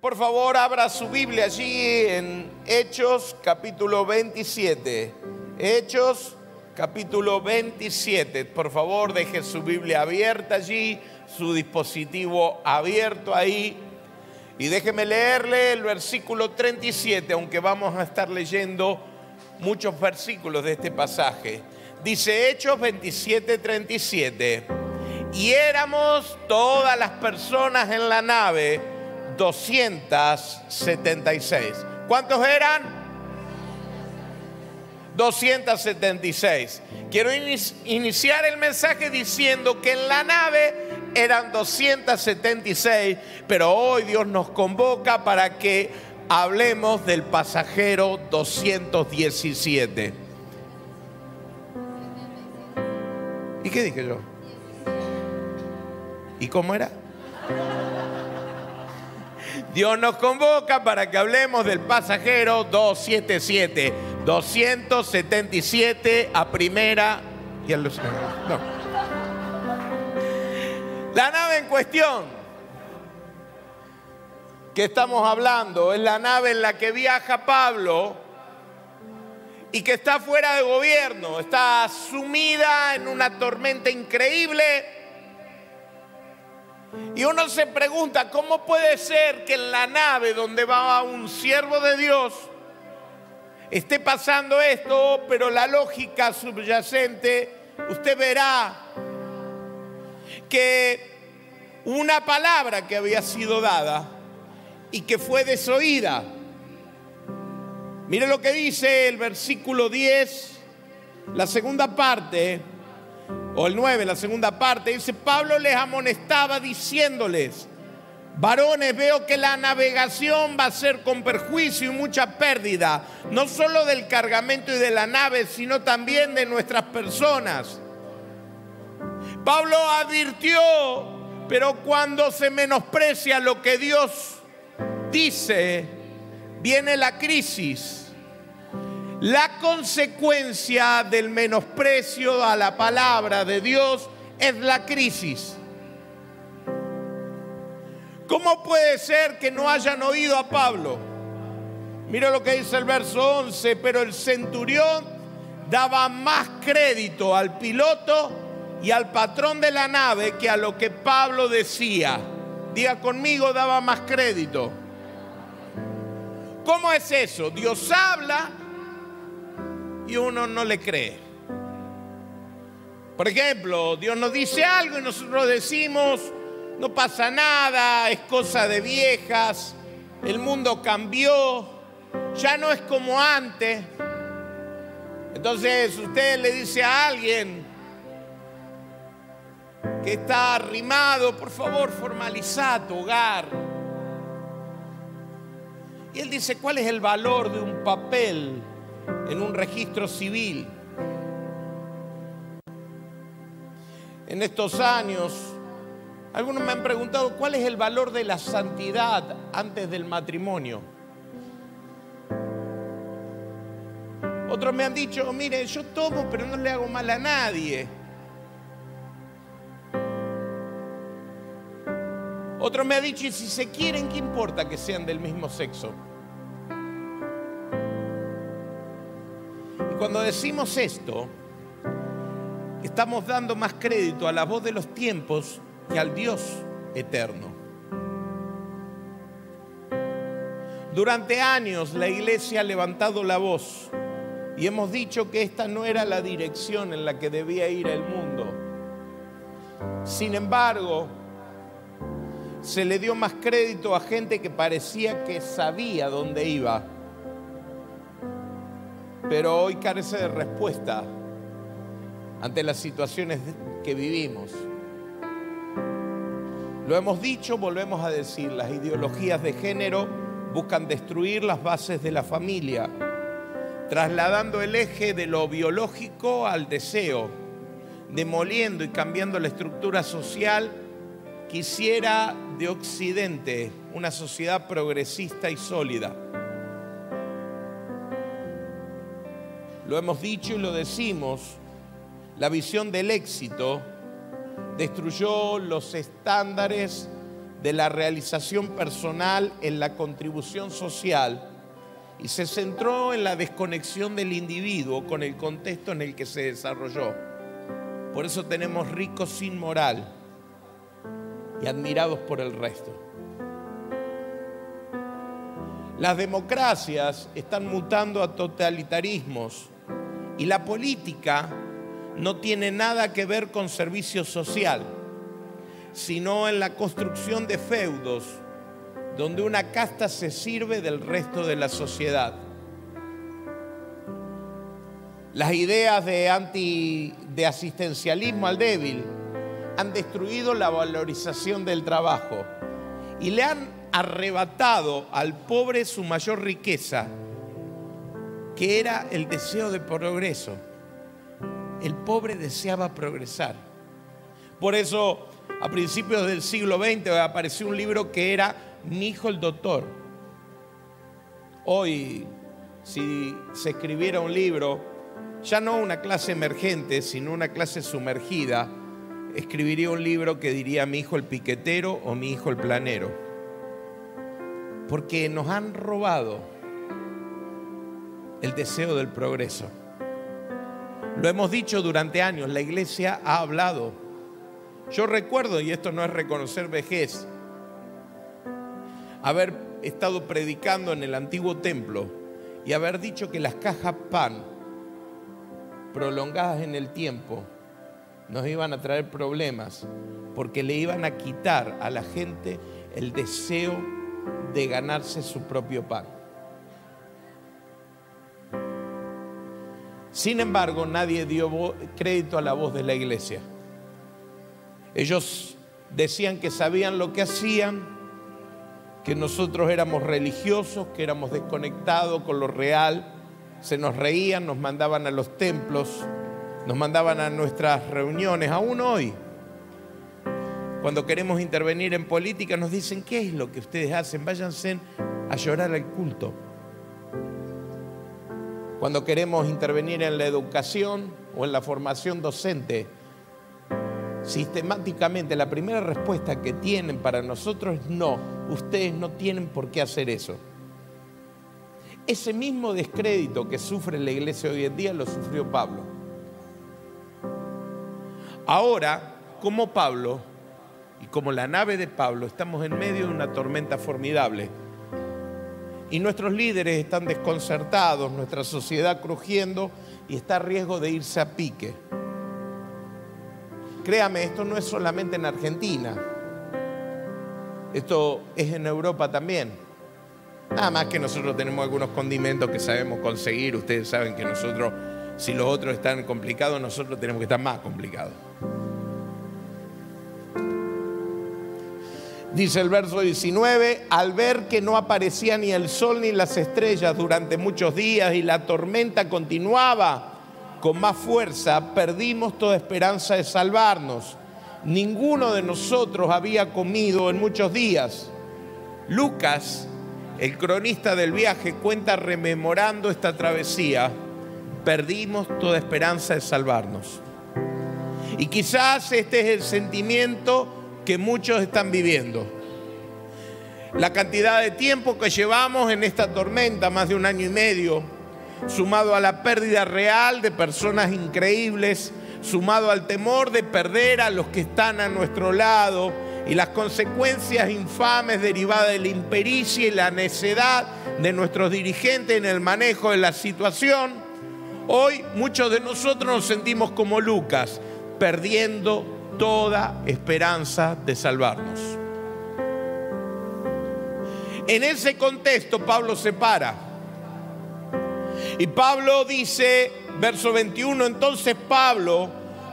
Por favor, abra su Biblia allí en Hechos capítulo 27. Hechos capítulo 27. Por favor, deje su Biblia abierta allí, su dispositivo abierto ahí. Y déjeme leerle el versículo 37, aunque vamos a estar leyendo muchos versículos de este pasaje. Dice Hechos 27, 37. Y éramos todas las personas en la nave 276. ¿Cuántos eran? 276. Quiero iniciar el mensaje diciendo que en la nave eran 276, pero hoy Dios nos convoca para que hablemos del pasajero 217. ¿Y qué dije yo? ¿Y cómo era? Dios nos convoca para que hablemos del pasajero 277, 277 a primera y los... No. La nave en cuestión que estamos hablando es la nave en la que viaja Pablo y que está fuera de gobierno, está sumida en una tormenta increíble y uno se pregunta, ¿cómo puede ser que en la nave donde va un siervo de Dios esté pasando esto, pero la lógica subyacente, usted verá que una palabra que había sido dada y que fue desoída. Mire lo que dice el versículo 10, la segunda parte o el 9, la segunda parte, dice, Pablo les amonestaba diciéndoles, varones, veo que la navegación va a ser con perjuicio y mucha pérdida, no solo del cargamento y de la nave, sino también de nuestras personas. Pablo advirtió, pero cuando se menosprecia lo que Dios dice, viene la crisis. La consecuencia del menosprecio a la palabra de Dios es la crisis. ¿Cómo puede ser que no hayan oído a Pablo? Mira lo que dice el verso 11, pero el centurión daba más crédito al piloto y al patrón de la nave que a lo que Pablo decía. Diga conmigo, daba más crédito. ¿Cómo es eso? Dios habla y uno no le cree. Por ejemplo, Dios nos dice algo y nosotros decimos, no pasa nada, es cosa de viejas, el mundo cambió, ya no es como antes. Entonces usted le dice a alguien que está arrimado, por favor, formaliza tu hogar. Y él dice, ¿cuál es el valor de un papel en un registro civil. En estos años, algunos me han preguntado cuál es el valor de la santidad antes del matrimonio. Otros me han dicho, mire, yo tomo, pero no le hago mal a nadie. Otros me han dicho, y si se quieren, ¿qué importa que sean del mismo sexo? Cuando decimos esto, estamos dando más crédito a la voz de los tiempos que al Dios eterno. Durante años la iglesia ha levantado la voz y hemos dicho que esta no era la dirección en la que debía ir el mundo. Sin embargo, se le dio más crédito a gente que parecía que sabía dónde iba pero hoy carece de respuesta ante las situaciones que vivimos. Lo hemos dicho, volvemos a decir, las ideologías de género buscan destruir las bases de la familia, trasladando el eje de lo biológico al deseo, demoliendo y cambiando la estructura social quisiera de Occidente una sociedad progresista y sólida lo hemos dicho y lo decimos, la visión del éxito destruyó los estándares de la realización personal en la contribución social y se centró en la desconexión del individuo con el contexto en el que se desarrolló. Por eso tenemos ricos sin moral y admirados por el resto. Las democracias están mutando a totalitarismos y la política no tiene nada que ver con servicio social, sino en la construcción de feudos donde una casta se sirve del resto de la sociedad. Las ideas de, anti, de asistencialismo al débil han destruido la valorización del trabajo y le han arrebatado al pobre su mayor riqueza, que era el deseo de progreso. El pobre deseaba progresar. Por eso, a principios del siglo XX apareció un libro que era Mi hijo el doctor. Hoy, si se escribiera un libro, ya no una clase emergente, sino una clase sumergida, escribiría un libro que diría mi hijo el piquetero o mi hijo el planero. Porque nos han robado el deseo del progreso. Lo hemos dicho durante años, la iglesia ha hablado. Yo recuerdo, y esto no es reconocer vejez, haber estado predicando en el antiguo templo y haber dicho que las cajas pan prolongadas en el tiempo nos iban a traer problemas porque le iban a quitar a la gente el deseo de ganarse su propio pan. Sin embargo, nadie dio crédito a la voz de la iglesia. Ellos decían que sabían lo que hacían, que nosotros éramos religiosos, que éramos desconectados con lo real, se nos reían, nos mandaban a los templos, nos mandaban a nuestras reuniones, aún hoy. Cuando queremos intervenir en política nos dicen, ¿qué es lo que ustedes hacen? Váyanse a llorar al culto. Cuando queremos intervenir en la educación o en la formación docente, sistemáticamente la primera respuesta que tienen para nosotros es no, ustedes no tienen por qué hacer eso. Ese mismo descrédito que sufre la iglesia hoy en día lo sufrió Pablo. Ahora, como Pablo y como la nave de Pablo, estamos en medio de una tormenta formidable. Y nuestros líderes están desconcertados, nuestra sociedad crujiendo y está a riesgo de irse a pique. Créame, esto no es solamente en Argentina, esto es en Europa también. Nada más que nosotros tenemos algunos condimentos que sabemos conseguir, ustedes saben que nosotros, si los otros están complicados, nosotros tenemos que estar más complicados. Dice el verso 19, al ver que no aparecía ni el sol ni las estrellas durante muchos días y la tormenta continuaba con más fuerza, perdimos toda esperanza de salvarnos. Ninguno de nosotros había comido en muchos días. Lucas, el cronista del viaje, cuenta rememorando esta travesía, perdimos toda esperanza de salvarnos. Y quizás este es el sentimiento que muchos están viviendo. La cantidad de tiempo que llevamos en esta tormenta, más de un año y medio, sumado a la pérdida real de personas increíbles, sumado al temor de perder a los que están a nuestro lado y las consecuencias infames derivadas de la impericia y la necedad de nuestros dirigentes en el manejo de la situación, hoy muchos de nosotros nos sentimos como Lucas, perdiendo toda esperanza de salvarnos. En ese contexto Pablo se para. Y Pablo dice, verso 21, entonces Pablo,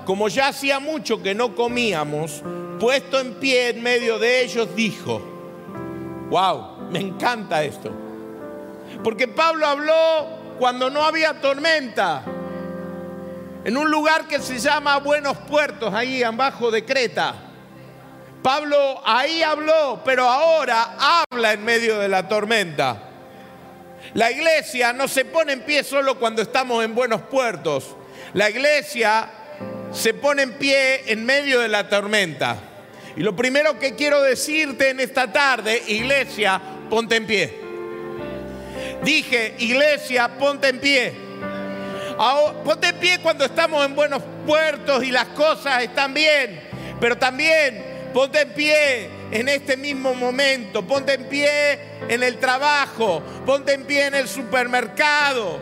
como ya hacía mucho que no comíamos, puesto en pie en medio de ellos, dijo, wow, me encanta esto. Porque Pablo habló cuando no había tormenta en un lugar que se llama Buenos Puertos, ahí abajo de Creta. Pablo ahí habló, pero ahora habla en medio de la tormenta. La iglesia no se pone en pie solo cuando estamos en buenos puertos. La iglesia se pone en pie en medio de la tormenta. Y lo primero que quiero decirte en esta tarde, iglesia, ponte en pie. Dije, iglesia, ponte en pie. Ponte en pie cuando estamos en buenos puertos y las cosas están bien. Pero también ponte en pie en este mismo momento. Ponte en pie en el trabajo. Ponte en pie en el supermercado.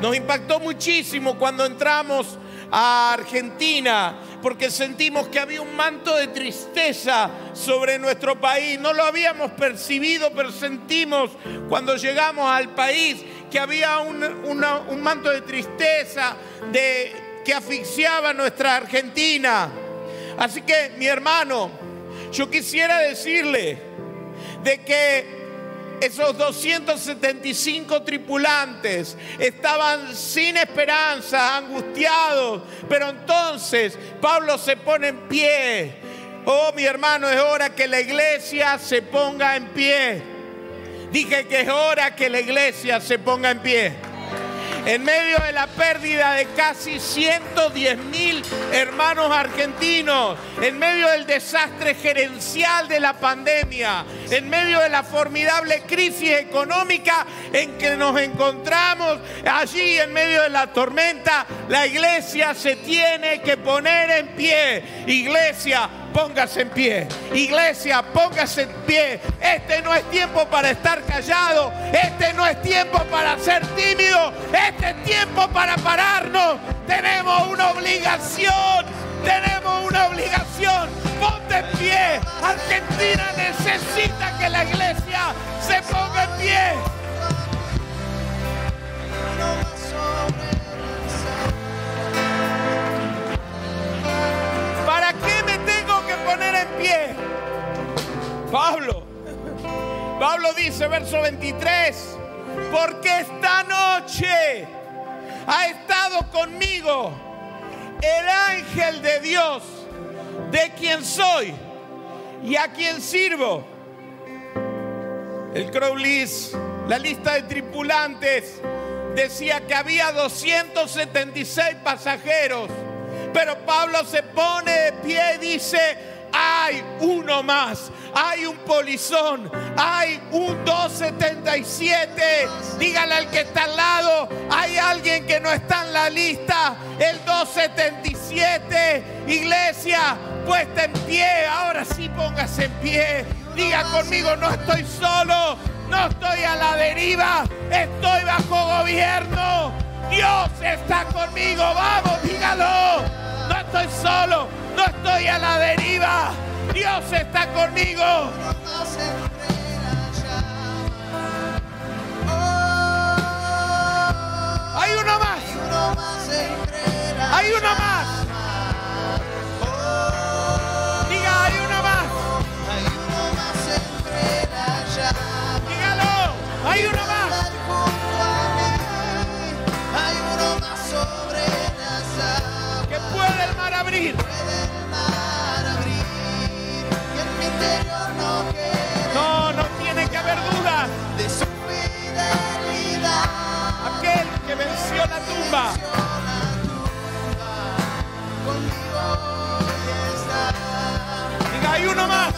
Nos impactó muchísimo cuando entramos a Argentina porque sentimos que había un manto de tristeza sobre nuestro país. No lo habíamos percibido, pero sentimos cuando llegamos al país que había un, manto de tristeza de, que asfixiaba nuestra Argentina. Así que, mi hermano, yo quisiera decirle de que esos 275 tripulantes estaban sin esperanza, angustiados, pero entonces Pablo se pone en pie. Oh, mi hermano, es hora que la iglesia se ponga en pie. Dije que es hora que la iglesia se ponga en pie en medio de la pérdida de casi 110 mil hermanos argentinos, en medio del desastre gerencial de la pandemia, en medio de la formidable crisis económica en que nos encontramos, allí en medio de la tormenta, la iglesia se tiene que poner en pie. Iglesia, póngase en pie. Iglesia, póngase en pie. Este no es tiempo para estar callado. Este no es tiempo para ser tímido. Este es tiempo para pararnos. Tenemos una obligación. Tenemos una obligación. Ponte en pie. Argentina necesita que la iglesia se ponga en pie. Pie? Pablo, Pablo dice, verso 23, porque esta noche ha estado conmigo el ángel de Dios, de quien soy y a quien sirvo. El Crowley's, la lista de tripulantes, decía que había 276 pasajeros pero Pablo se pone de pie y dice, hay uno más, hay un polizón, hay un 277. Dígale al que está al lado, hay alguien que no está en la lista, el 277. Iglesia, puesta en pie, ahora sí póngase en pie. Diga conmigo, no estoy solo, no estoy a la deriva, estoy bajo gobierno. Dios está conmigo, vamos, dígalo. No estoy solo, no estoy a la deriva. Dios está conmigo. Hay uno más. Hay uno más. No, no tiene que haber duda de su fidelidad. Aquel que venció la tumba. Diga, hay uno más.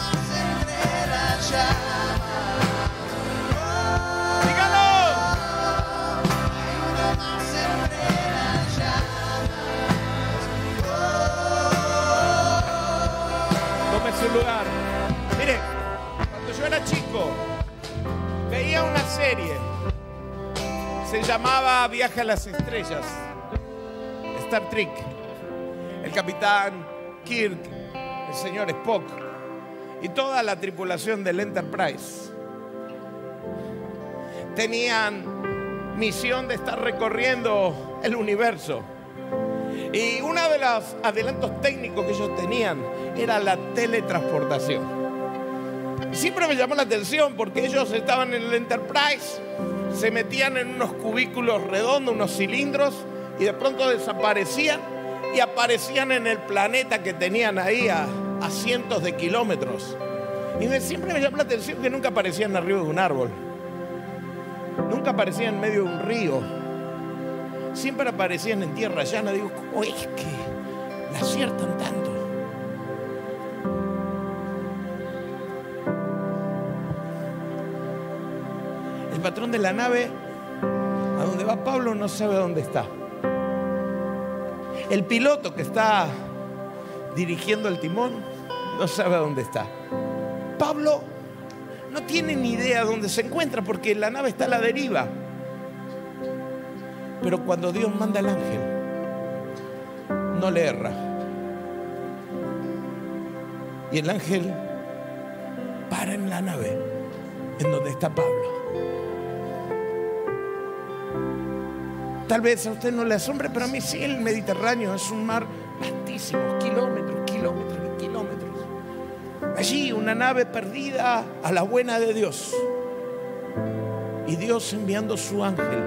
Llamaba Viaje a las Estrellas. Star Trek. El capitán Kirk, el señor Spock y toda la tripulación del Enterprise tenían misión de estar recorriendo el universo y uno de los adelantos técnicos que ellos tenían era la teletransportación. Siempre me llamó la atención porque ellos estaban en el Enterprise, se metían en unos cubículos redondos, unos cilindros, y de pronto desaparecían y aparecían en el planeta que tenían ahí a, cientos de kilómetros. Y siempre me llamó la atención que nunca aparecían arriba de un árbol, nunca aparecían en medio de un río siempre aparecían en tierra llana. Digo, ¿cómo es que la aciertan tanto? El patrón de la nave, a donde va Pablo, no sabe dónde está. El piloto que está dirigiendo el timón no sabe dónde está. Pablo no tiene ni idea dónde se encuentra porque la nave está a la deriva. Pero cuando Dios manda al ángel, no le erra. Y el ángel para en la nave en donde está Pablo. Tal vez a usted no le asombre, pero a mí sí el Mediterráneo es un mar vastísimo, kilómetros, kilómetros y kilómetros. Allí una nave perdida a la buena de Dios. Y Dios enviando su ángel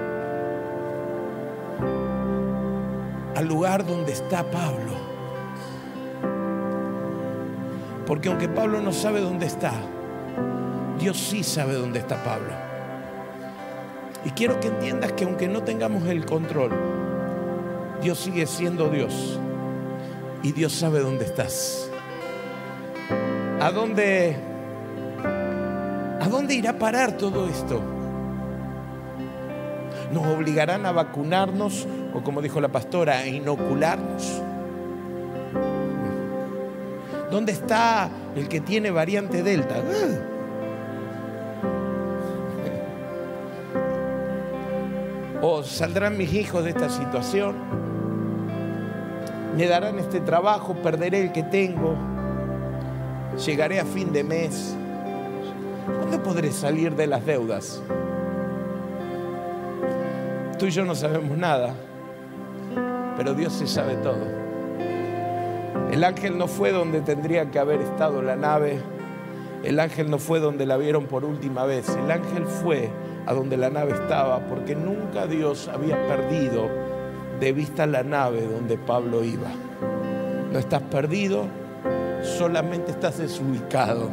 al lugar donde está Pablo. Porque aunque Pablo no sabe dónde está, Dios sí sabe dónde está Pablo. Y quiero que entiendas que aunque no tengamos el control, Dios sigue siendo Dios. Y Dios sabe dónde estás. ¿A dónde, ¿A dónde irá a parar todo esto? ¿Nos obligarán a vacunarnos o como dijo la pastora, a inocularnos? ¿Dónde está el que tiene variante Delta? ¿O saldrán mis hijos de esta situación? ¿Me darán este trabajo? ¿Perderé el que tengo? ¿Llegaré a fin de mes? ¿Cuándo podré salir de las deudas? Tú y yo no sabemos nada, pero Dios sí sabe todo. El ángel no fue donde tendría que haber estado la nave. El ángel no fue donde la vieron por última vez. El ángel fue a donde la nave estaba porque nunca Dios había perdido de vista la nave donde Pablo iba. No estás perdido, solamente estás desubicado.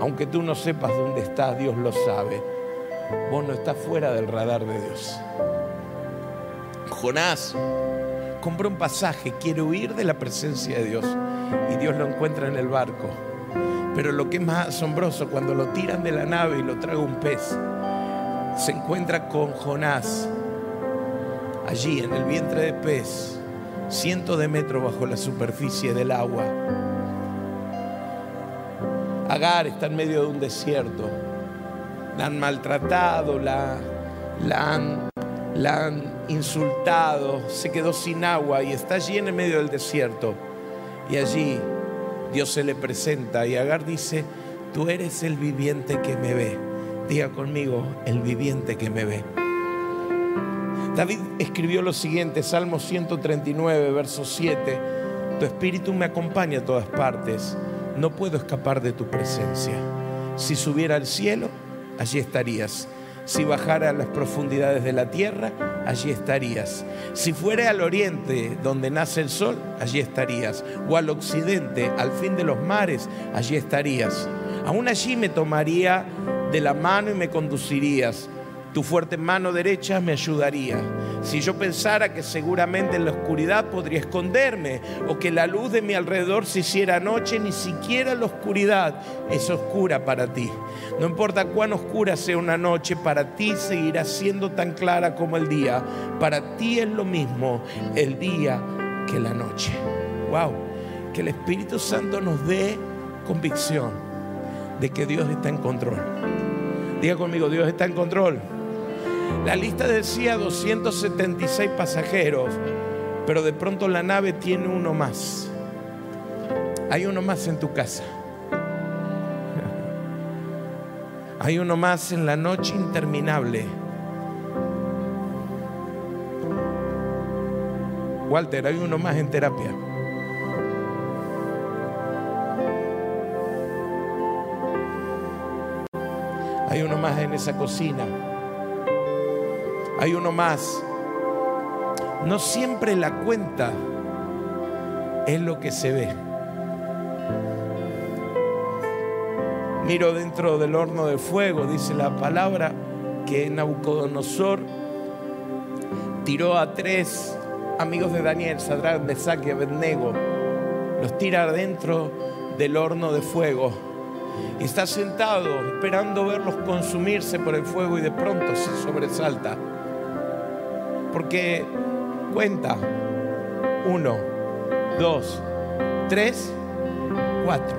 Aunque tú no sepas dónde estás, Dios lo sabe. Vos no estás fuera del radar de Dios. Jonás compra un pasaje, quiere huir de la presencia de Dios y Dios lo encuentra en el barco. Pero lo que es más asombroso, cuando lo tiran de la nave y lo traga un pez, se encuentra con Jonás allí en el vientre de pez, cientos de metros bajo la superficie del agua. Agar está en medio de un desierto. La han maltratado, la, han, la han insultado, se quedó sin agua y está allí en el medio del desierto. Y allí Dios se le presenta y Agar dice, tú eres el viviente que me ve. Diga conmigo, el viviente que me ve. David escribió lo siguiente, Salmo 139, verso 7, tu espíritu me acompaña a todas partes, no puedo escapar de tu presencia. Si subiera al cielo, allí estarías. Si bajara a las profundidades de la tierra, allí estarías. Si fuera al oriente, donde nace el sol, allí estarías. O al occidente, al fin de los mares, allí estarías. Aún allí me tomaría de la mano y me conducirías. Tu fuerte mano derecha me ayudaría. Si yo pensara que seguramente en la oscuridad podría esconderme o que la luz de mi alrededor se hiciera noche, ni siquiera la oscuridad es oscura para ti. No importa cuán oscura sea una noche, para ti seguirá siendo tan clara como el día. Para ti es lo mismo el día que la noche. Wow, que el Espíritu Santo nos dé convicción de que Dios está en control. Diga conmigo, Dios está en control. La lista decía 276 pasajeros, pero de pronto la nave tiene uno más. Hay uno más en tu casa. Hay uno más en la noche interminable. Walter, hay uno más en terapia. Hay uno más en esa cocina. Hay uno más. No siempre la cuenta es lo que se ve. Miro dentro del horno de fuego, dice la palabra, que Nabucodonosor tiró a tres amigos de Daniel, Sadrach, Mesach y Abednego. Los tira dentro del horno de fuego está sentado esperando verlos consumirse por el fuego y de pronto se sobresalta. Porque cuenta, uno, dos, tres, cuatro.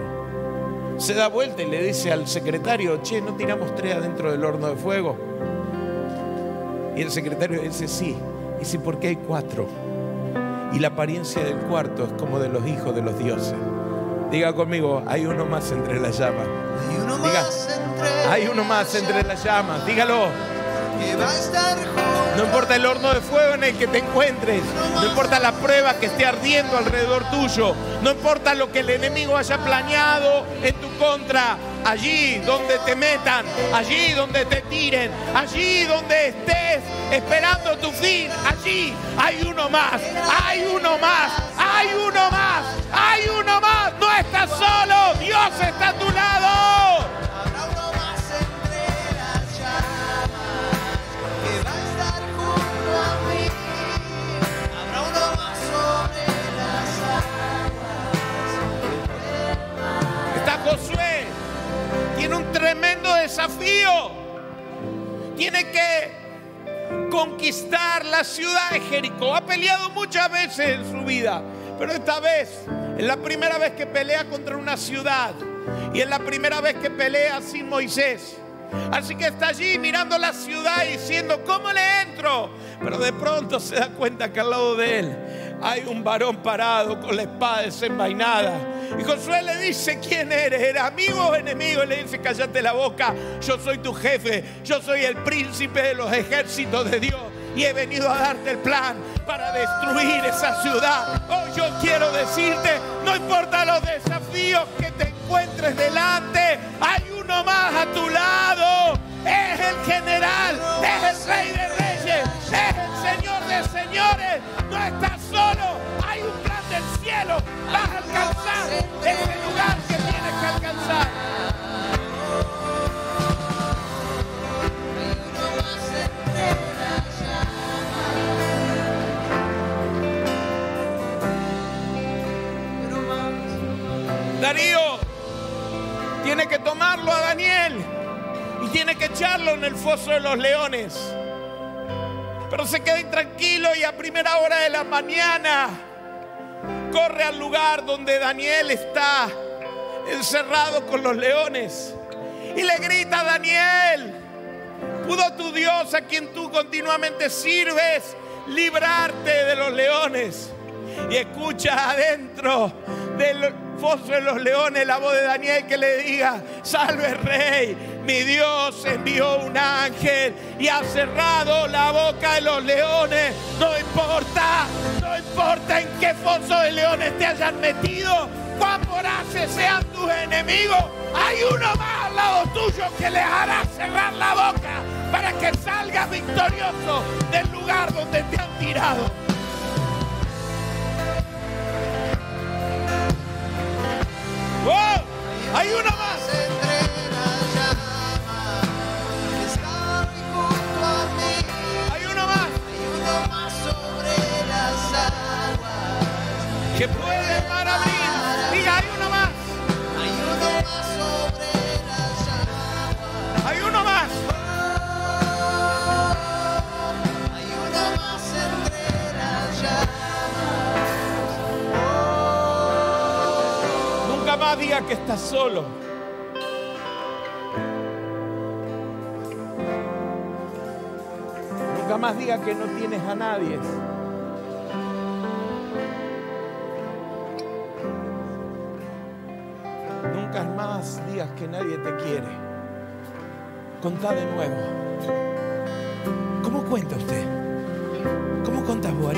Se da vuelta y le dice al secretario, che, ¿no tiramos tres adentro del horno de fuego? Y el secretario dice, sí. Y sí, porque hay cuatro. Y la apariencia del cuarto es como de los hijos de los dioses. Diga conmigo, hay uno más entre las llamas. Hay uno Diga, más entre hay uno más entre las llamas. Dígalo. No importa el horno de fuego en el que te encuentres, no importa la prueba que esté ardiendo alrededor tuyo, no importa lo que el enemigo haya planeado en tu contra, allí donde te metan, allí donde te tiren, allí donde estés esperando tu fin, allí hay uno más, hay uno más, hay uno más, hay uno más, desafío. Tiene que conquistar la ciudad de Jericó. Ha peleado muchas veces en su vida, pero esta vez es la primera vez que pelea contra una ciudad y es la primera vez que pelea sin Moisés. Así que está allí mirando la ciudad y diciendo, ¿cómo le entro? Pero de pronto se da cuenta que al lado de él hay un varón parado con la espada desenvainada. Y Josué le dice, ¿quién eres? ¿Eres amigo o enemigo? Y le dice, cállate la boca, yo soy tu jefe, yo soy el príncipe de los ejércitos de Dios. Y he venido a darte el plan para destruir esa ciudad. Hoy yo quiero decirte, no importa los desafíos que te encuentres delante, hay uno más a tu lado. Es el general, es el rey de reyes, es el señor de señores. No estás solo, hay un plan Vas a alcanzar ese lugar que tienes que alcanzar. Darío tiene que tomarlo a Daniel y tiene que echarlo en el foso de los leones. Pero se queda intranquilo y a primera hora de la mañana corre al lugar donde Daniel está encerrado con los leones y le grita Daniel, ¿pudo tu Dios a quien tú continuamente sirves librarte de los leones? Y escucha adentro del foso de los leones la voz de Daniel que le diga, salve rey, mi Dios envió un ángel y ha cerrado la boca de los leones. No importa, no importa en qué foso de leones te hayan metido, cuán voraces sean tus enemigos, hay uno más al lado tuyo que les hará cerrar la boca para que salgas victorioso del lugar donde te han tirado. ¡Wow! Hay uno más. Hay uno más Hay uno más sobre las aguas. que puede el diga que estás solo. Nunca más diga que no tienes a nadie. Nunca más digas que nadie te quiere. Contá de nuevo. ¿Cómo cuenta usted? ¿Cómo contás vos?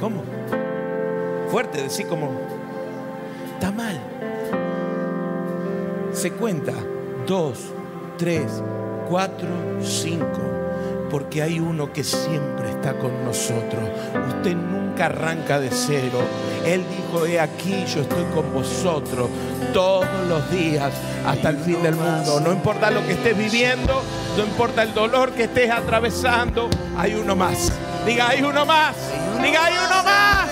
¿Cómo? Fuerte, decir como, Se cuenta dos, tres, cuatro, cinco, porque hay uno que siempre está con nosotros. Usted nunca arranca de cero. Él dijo, he aquí, yo estoy con vosotros todos los días hasta el fin del mundo. No importa lo que estés viviendo, no importa el dolor que estés atravesando, hay uno más. Diga, hay uno más. Diga, hay uno más.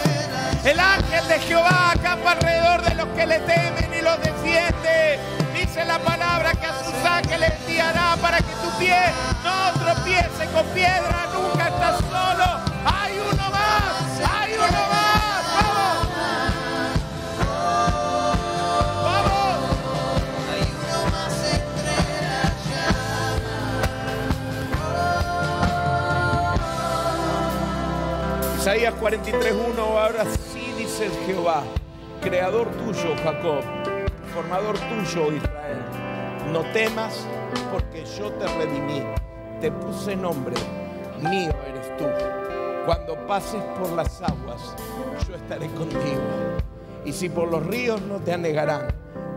El ángel de Jehová acampa alrededor de los que le temen y los defiende. La palabra que a sus ángeles enviará para que tu pie no tropiece con piedra, nunca estás solo. Hay uno más, hay uno más. Vamos, vamos. Hay uno más entre Isaías 43.1, ahora sí dice Jehová, creador tuyo Jacob, formador tuyo Israel, no temas porque yo te redimí, te puse nombre, mío eres tú. Cuando pases por las aguas, yo estaré contigo. Y si por los ríos no te anegarán,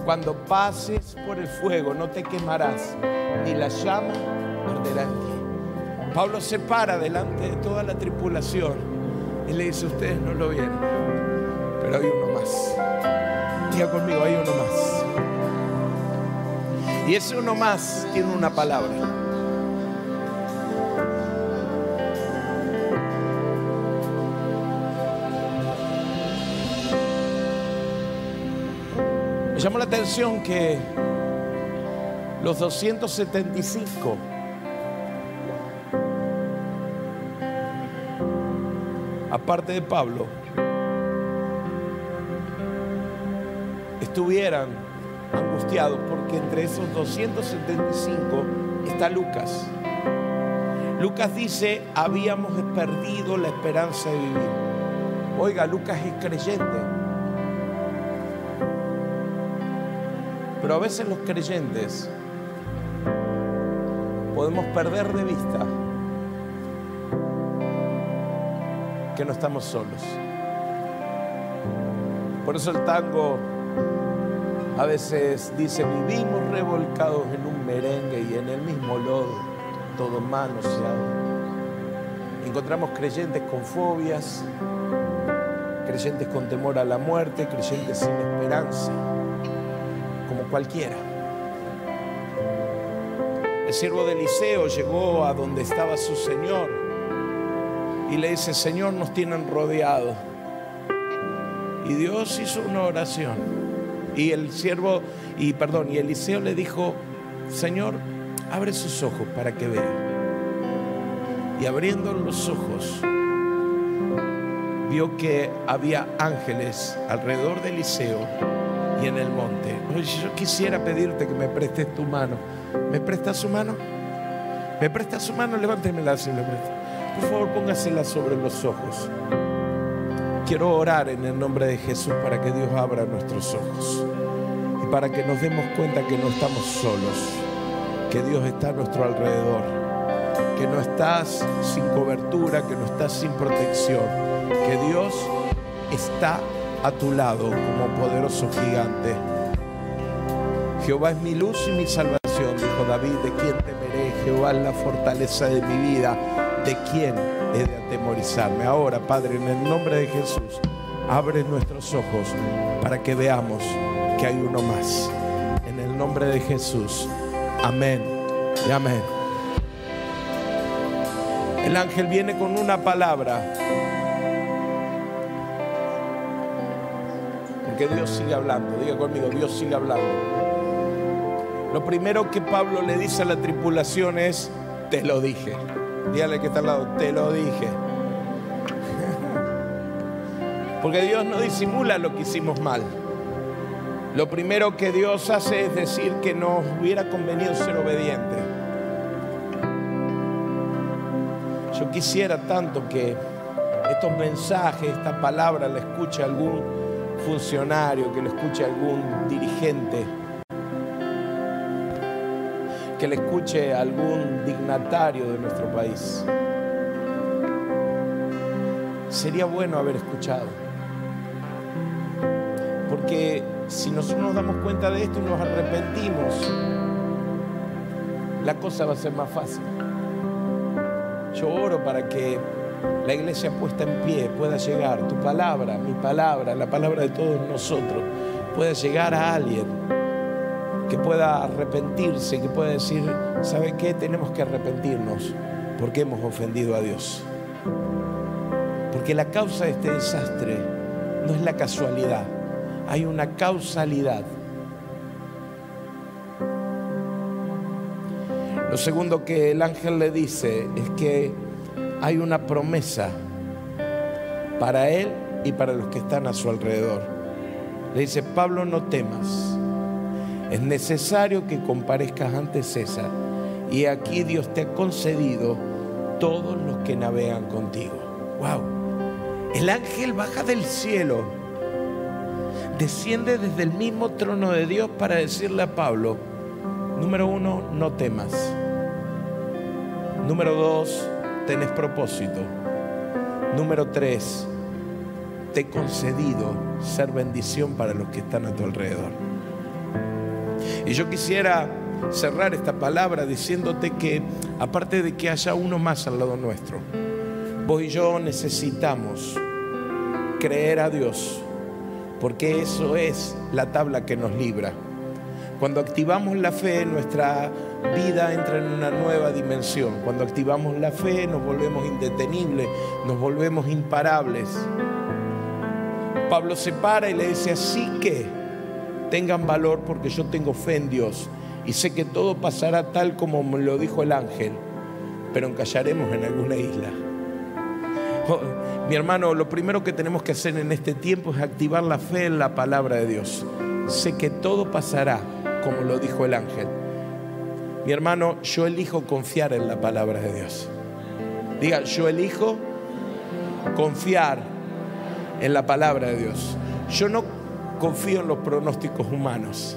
cuando pases por el fuego no te quemarás, ni la llama arderá en ti. Pablo se para delante de toda la tripulación y le dice, ustedes no lo vieron, pero hay uno más. Diga conmigo, hay uno más. Y ese uno más tiene una palabra. Me llamó la atención que los 275 aparte de Pablo, estuvieran angustiados porque entre esos 275 está Lucas. Lucas dice, habíamos perdido la esperanza de vivir. Oiga, Lucas es creyente. Pero a veces los creyentes podemos perder de vista que no estamos solos. Por eso el tango a veces dice, vivimos revolcados en un merengue y en el mismo lodo, todo manoseado. Encontramos creyentes con fobias, creyentes con temor a la muerte, creyentes sin esperanza, como cualquiera. El siervo de Eliseo llegó a donde estaba su Señor y le dice, Señor, nos tienen rodeado. Y Dios hizo una oración. Y el siervo, y perdón, y Eliseo le dijo, Señor, abre sus ojos para que vea. Y abriendo los ojos, vio que había ángeles alrededor de Eliseo y en el monte. Yo quisiera pedirte que me prestes tu mano. ¿Me prestas su mano? ¿Me prestas su mano? Levántemela si le presta. Por favor, póngasela sobre los ojos. Quiero orar en el nombre de Jesús para que Dios abra nuestros ojos y para que nos demos cuenta que no estamos solos, que Dios está a nuestro alrededor, que no estás sin cobertura, que no estás sin protección, que Dios está a tu lado como poderoso gigante. Jehová es mi luz y mi salvación, dijo David, ¿de quién temeré? Jehová es la fortaleza de mi vida, ¿de quién he de atemorizarme? Ahora, Padre, en el nombre de Jesús, abre nuestros ojos para que veamos que hay uno más. En el nombre de Jesús, amén y amén. El ángel viene con una palabra. Porque Dios sigue hablando. Diga conmigo, Dios sigue hablando. Lo primero que Pablo le dice a la tripulación es, te lo dije. Dígale que está al lado, te lo dije. Porque Dios no disimula lo que hicimos mal. Lo primero que Dios hace es decir que nos hubiera convenido ser obedientes. Yo quisiera tanto que estos mensajes, esta palabra la escuche algún funcionario, que lo escuche algún dirigente, que le escuche algún dignatario de nuestro país. Sería bueno haber escuchado. Porque si nosotros nos damos cuenta de esto y nos arrepentimos, la cosa va a ser más fácil. Yo oro para que la iglesia puesta en pie pueda llegar, tu palabra, mi palabra, la palabra de todos nosotros, pueda llegar a alguien que pueda arrepentirse, que pueda decir, ¿sabe qué? Tenemos que arrepentirnos porque hemos ofendido a Dios. Porque la causa de este desastre no es la casualidad, hay una causalidad. Lo segundo que el ángel le dice es que hay una promesa para él y para los que están a su alrededor. Le dice, Pablo, no temas es necesario que comparezcas ante César. Y aquí Dios te ha concedido todos los que navegan contigo. Wow. El ángel baja del cielo, desciende desde el mismo trono de Dios para decirle a Pablo, número uno, no temas. Número dos, tenés propósito. Número tres, te he concedido ser bendición para los que están a tu alrededor. Y yo quisiera cerrar esta palabra diciéndote que aparte de que haya uno más al lado nuestro, vos y yo necesitamos creer a Dios, porque eso es la tabla que nos libra. Cuando activamos la fe, nuestra vida entra en una nueva dimensión. Cuando activamos la fe, nos volvemos indetenibles, nos volvemos imparables. Pablo se para y le dice, así que tengan valor porque yo tengo fe en Dios y sé que todo pasará tal como me lo dijo el ángel, pero encallaremos en alguna isla. Oh, mi hermano, lo primero que tenemos que hacer en este tiempo es activar la fe en la palabra de Dios. Sé que todo pasará como lo dijo el ángel. Mi hermano, yo elijo confiar en la palabra de Dios. Diga, yo elijo confiar en la palabra de Dios. Yo no confío en los pronósticos humanos.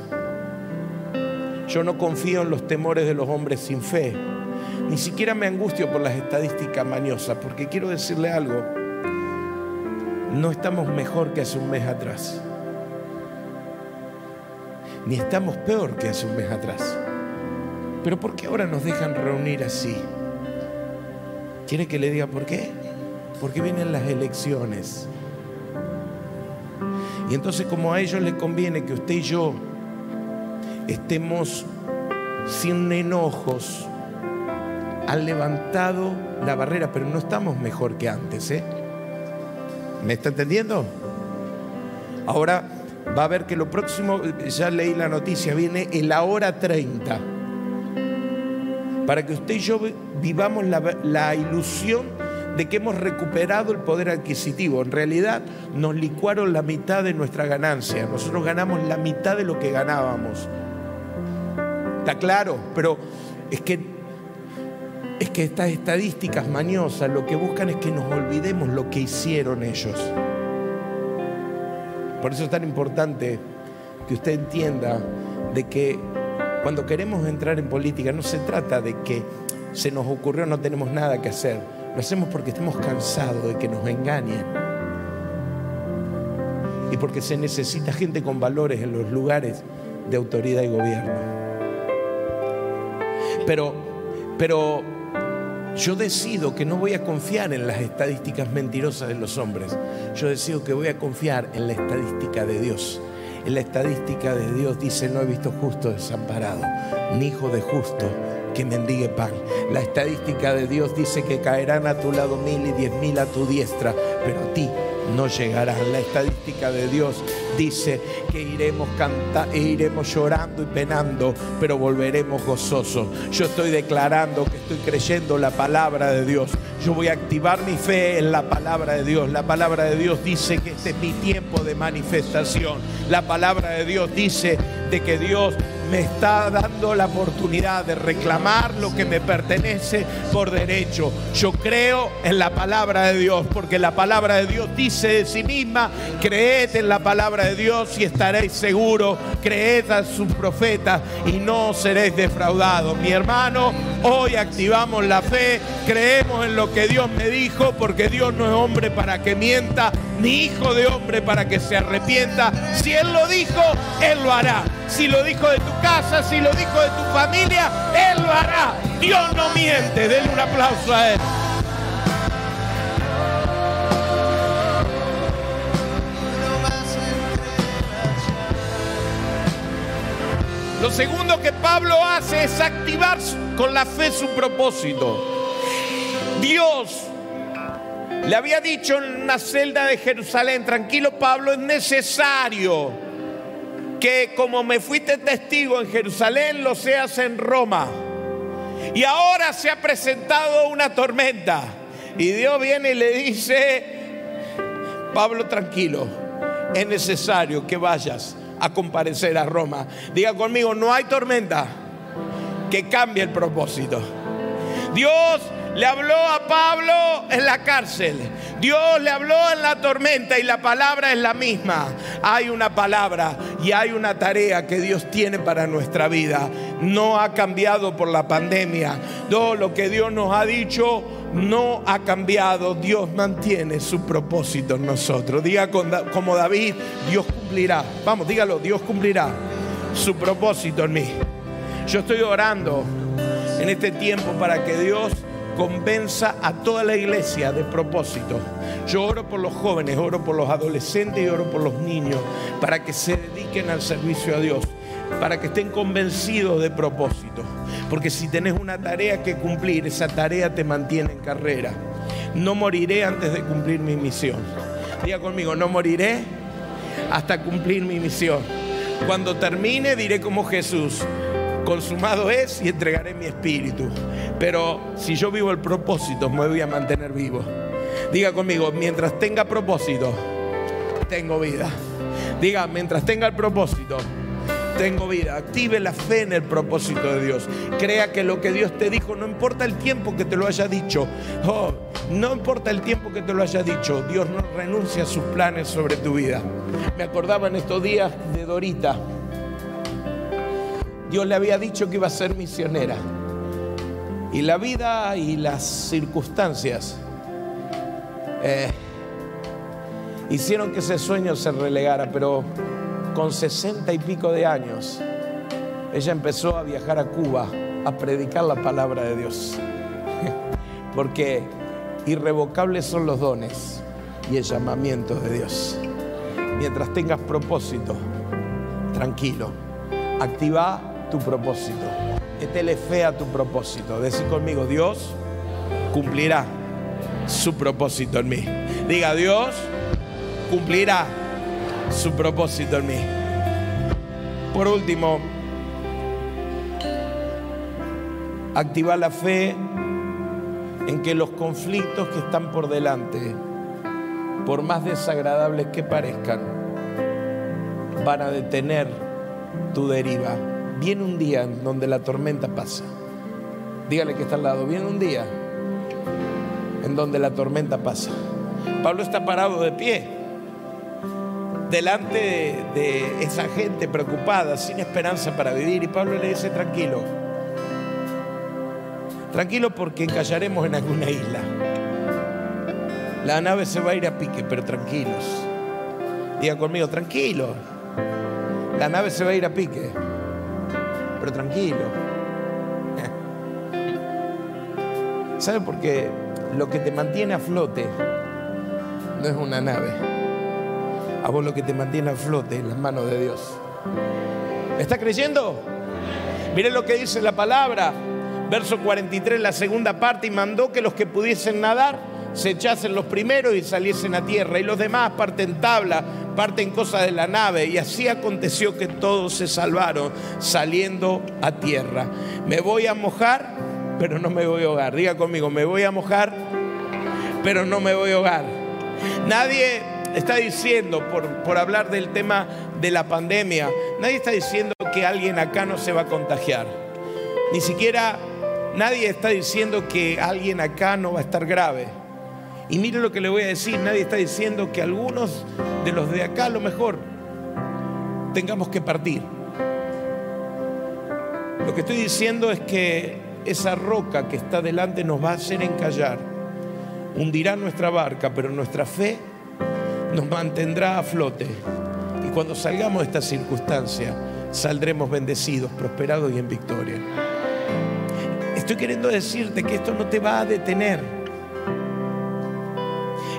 Yo no confío en los temores de los hombres sin fe. Ni siquiera me angustio por las estadísticas mañosas, porque quiero decirle algo. No estamos mejor que hace un mes atrás. Ni estamos peor que hace un mes atrás. Pero ¿por qué ahora nos dejan reunir así? ¿Quiere que le diga por qué? Porque vienen las elecciones. Y entonces como a ellos les conviene que usted y yo estemos sin enojos, han levantado la barrera, pero no estamos mejor que antes. ¿eh? ¿Me está entendiendo? Ahora va a ver que lo próximo, ya leí la noticia, viene en la hora 30. Para que usted y yo vivamos la ilusión de que hemos recuperado el poder adquisitivo. En realidad nos licuaron la mitad de nuestra ganancia. Nosotros ganamos la mitad de lo que ganábamos. Está claro, pero es que es que estas estadísticas mañosas lo que buscan es que nos olvidemos lo que hicieron ellos. Por eso es tan importante que usted entienda de que cuando queremos entrar en política no se trata de que se nos ocurrió no tenemos nada que hacer. Lo hacemos porque estamos cansados de que nos engañen. Y porque se necesita gente con valores en los lugares de autoridad y gobierno. Pero, pero yo decido que no voy a confiar en las estadísticas mentirosas de los hombres. Yo decido que voy a confiar en la estadística de Dios. En la estadística de Dios dice, no he visto justo desamparado, ni hijo de justo que mendigue pan. La estadística de Dios dice que caerán a tu lado mil y diez mil a tu diestra, pero a ti no llegarán. La estadística de Dios dice que iremos cantando, e iremos llorando y penando, pero volveremos gozosos. Yo estoy declarando que estoy creyendo la palabra de Dios. Yo voy a activar mi fe en la palabra de Dios. La palabra de Dios dice que este es mi tiempo de manifestación. La palabra de Dios dice de que Dios me está dando la oportunidad de reclamar lo que me pertenece por derecho. Yo creo en la palabra de Dios, porque la palabra de Dios dice de sí misma, creed en la palabra de Dios y estaréis seguros, creed a sus profetas y no seréis defraudados. Mi hermano, hoy activamos la fe, creemos en lo que Dios me dijo, porque Dios no es hombre para que mienta, ni hijo de hombre para que se arrepienta. Si Él lo dijo, Él lo hará. Si lo dijo de tu casa, si lo dijo de tu familia, Él lo hará. Dios no miente. Denle un aplauso a Él. Lo segundo que Pablo hace es activar con la fe su propósito. Dios le había dicho en una celda de Jerusalén, tranquilo Pablo, es necesario que como me fuiste testigo en Jerusalén, lo seas en Roma. Y ahora se ha presentado una tormenta. Y Dios viene y le dice, Pablo, tranquilo, es necesario que vayas a comparecer a Roma. Diga conmigo, no hay tormenta que cambie el propósito. Dios le habló a Pablo en la cárcel. Dios le habló en la tormenta y la palabra es la misma. Hay una palabra y hay una tarea que Dios tiene para nuestra vida. No ha cambiado por la pandemia. Todo lo que Dios nos ha dicho no ha cambiado. Dios mantiene su propósito en nosotros. Diga como David, Dios cumplirá. Vamos, dígalo, Dios cumplirá su propósito en mí. Yo estoy orando en este tiempo para que Dios convenza a toda la iglesia de propósito. Yo oro por los jóvenes, oro por los adolescentes y oro por los niños para que se dediquen al servicio a Dios, para que estén convencidos de propósito. Porque si tenés una tarea que cumplir, esa tarea te mantiene en carrera. No moriré antes de cumplir mi misión. Diga conmigo, no moriré hasta cumplir mi misión. Cuando termine diré como Jesús, consumado es y entregaré mi espíritu. Pero si yo vivo el propósito, me voy a mantener vivo. Diga conmigo, mientras tenga propósito, tengo vida. Diga, mientras tenga el propósito, tengo vida. Active la fe en el propósito de Dios. Crea que lo que Dios te dijo, no importa el tiempo que te lo haya dicho. Oh, no importa el tiempo que te lo haya dicho. Dios no renuncia a sus planes sobre tu vida. Me acordaba en estos días de Dorita. Dios le había dicho que iba a ser misionera. Y la vida y las circunstancias eh, hicieron que ese sueño se relegara, pero con sesenta y pico de años, ella empezó a viajar a Cuba a predicar la palabra de Dios. Porque irrevocables son los dones y el llamamiento de Dios. Mientras tengas propósito, tranquilo, activa tu propósito. Métele fe a tu propósito. Decir conmigo, Dios cumplirá su propósito en mí. Diga, Dios cumplirá su propósito en mí. Por último, activar la fe en que los conflictos que están por delante, por más desagradables que parezcan, van a detener tu deriva. Viene un día en donde la tormenta pasa. Dígale que está al lado. Viene un día en donde la tormenta pasa. Pablo está parado de pie delante de, esa gente preocupada, sin esperanza para vivir. Y Pablo le dice, tranquilo, tranquilo porque encallaremos en alguna isla. La nave se va a ir a pique, pero tranquilos. Diga conmigo, tranquilo. La nave se va a ir a pique, pero tranquilo. ¿Sabe por qué? Lo que te mantiene a flote no es una nave a vos lo que te mantiene a flote en las manos de Dios. ¿Me está creyendo? Miren lo que dice la palabra, verso 43, la segunda parte, y mandó que los que pudiesen nadar se echasen los primeros y saliesen a tierra, y los demás parten tabla, parten cosas de la nave, y así aconteció que todos se salvaron saliendo a tierra. Me voy a mojar, pero no me voy a ahogar. Diga conmigo, me voy a mojar, pero no me voy a ahogar. Nadie está diciendo, por, hablar del tema de la pandemia, nadie está diciendo que alguien acá no se va a contagiar. Ni siquiera nadie está diciendo que alguien acá no va a estar grave. Y mire lo que le voy a decir, nadie está diciendo que algunos de los de acá a lo mejor tengamos que partir. Lo que estoy diciendo es que esa roca que está delante nos va a hacer encallar, hundirá nuestra barca, pero nuestra fe nos mantendrá a flote. Y cuando salgamos de esta circunstancia, saldremos bendecidos, prosperados y en victoria. Estoy queriendo decirte que esto no te va a detener.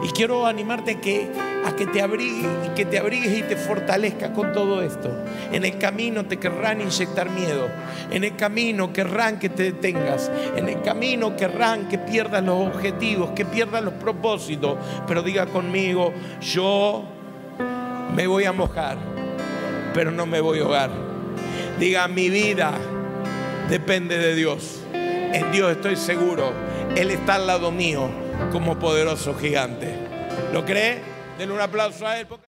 Y quiero animarte a que, te abrigues y que te abrigues y te fortalezcas con todo esto. En el camino te querrán inyectar miedo. En el camino querrán que te detengas. En el camino querrán que pierdas los objetivos, que pierdas los propósitos. Pero diga conmigo, yo me voy a mojar, pero no me voy a ahogar. Diga, mi vida depende de Dios. En Dios estoy seguro. Él está al lado mío como poderoso gigante. ¿Lo cree? Denle un aplauso a Él.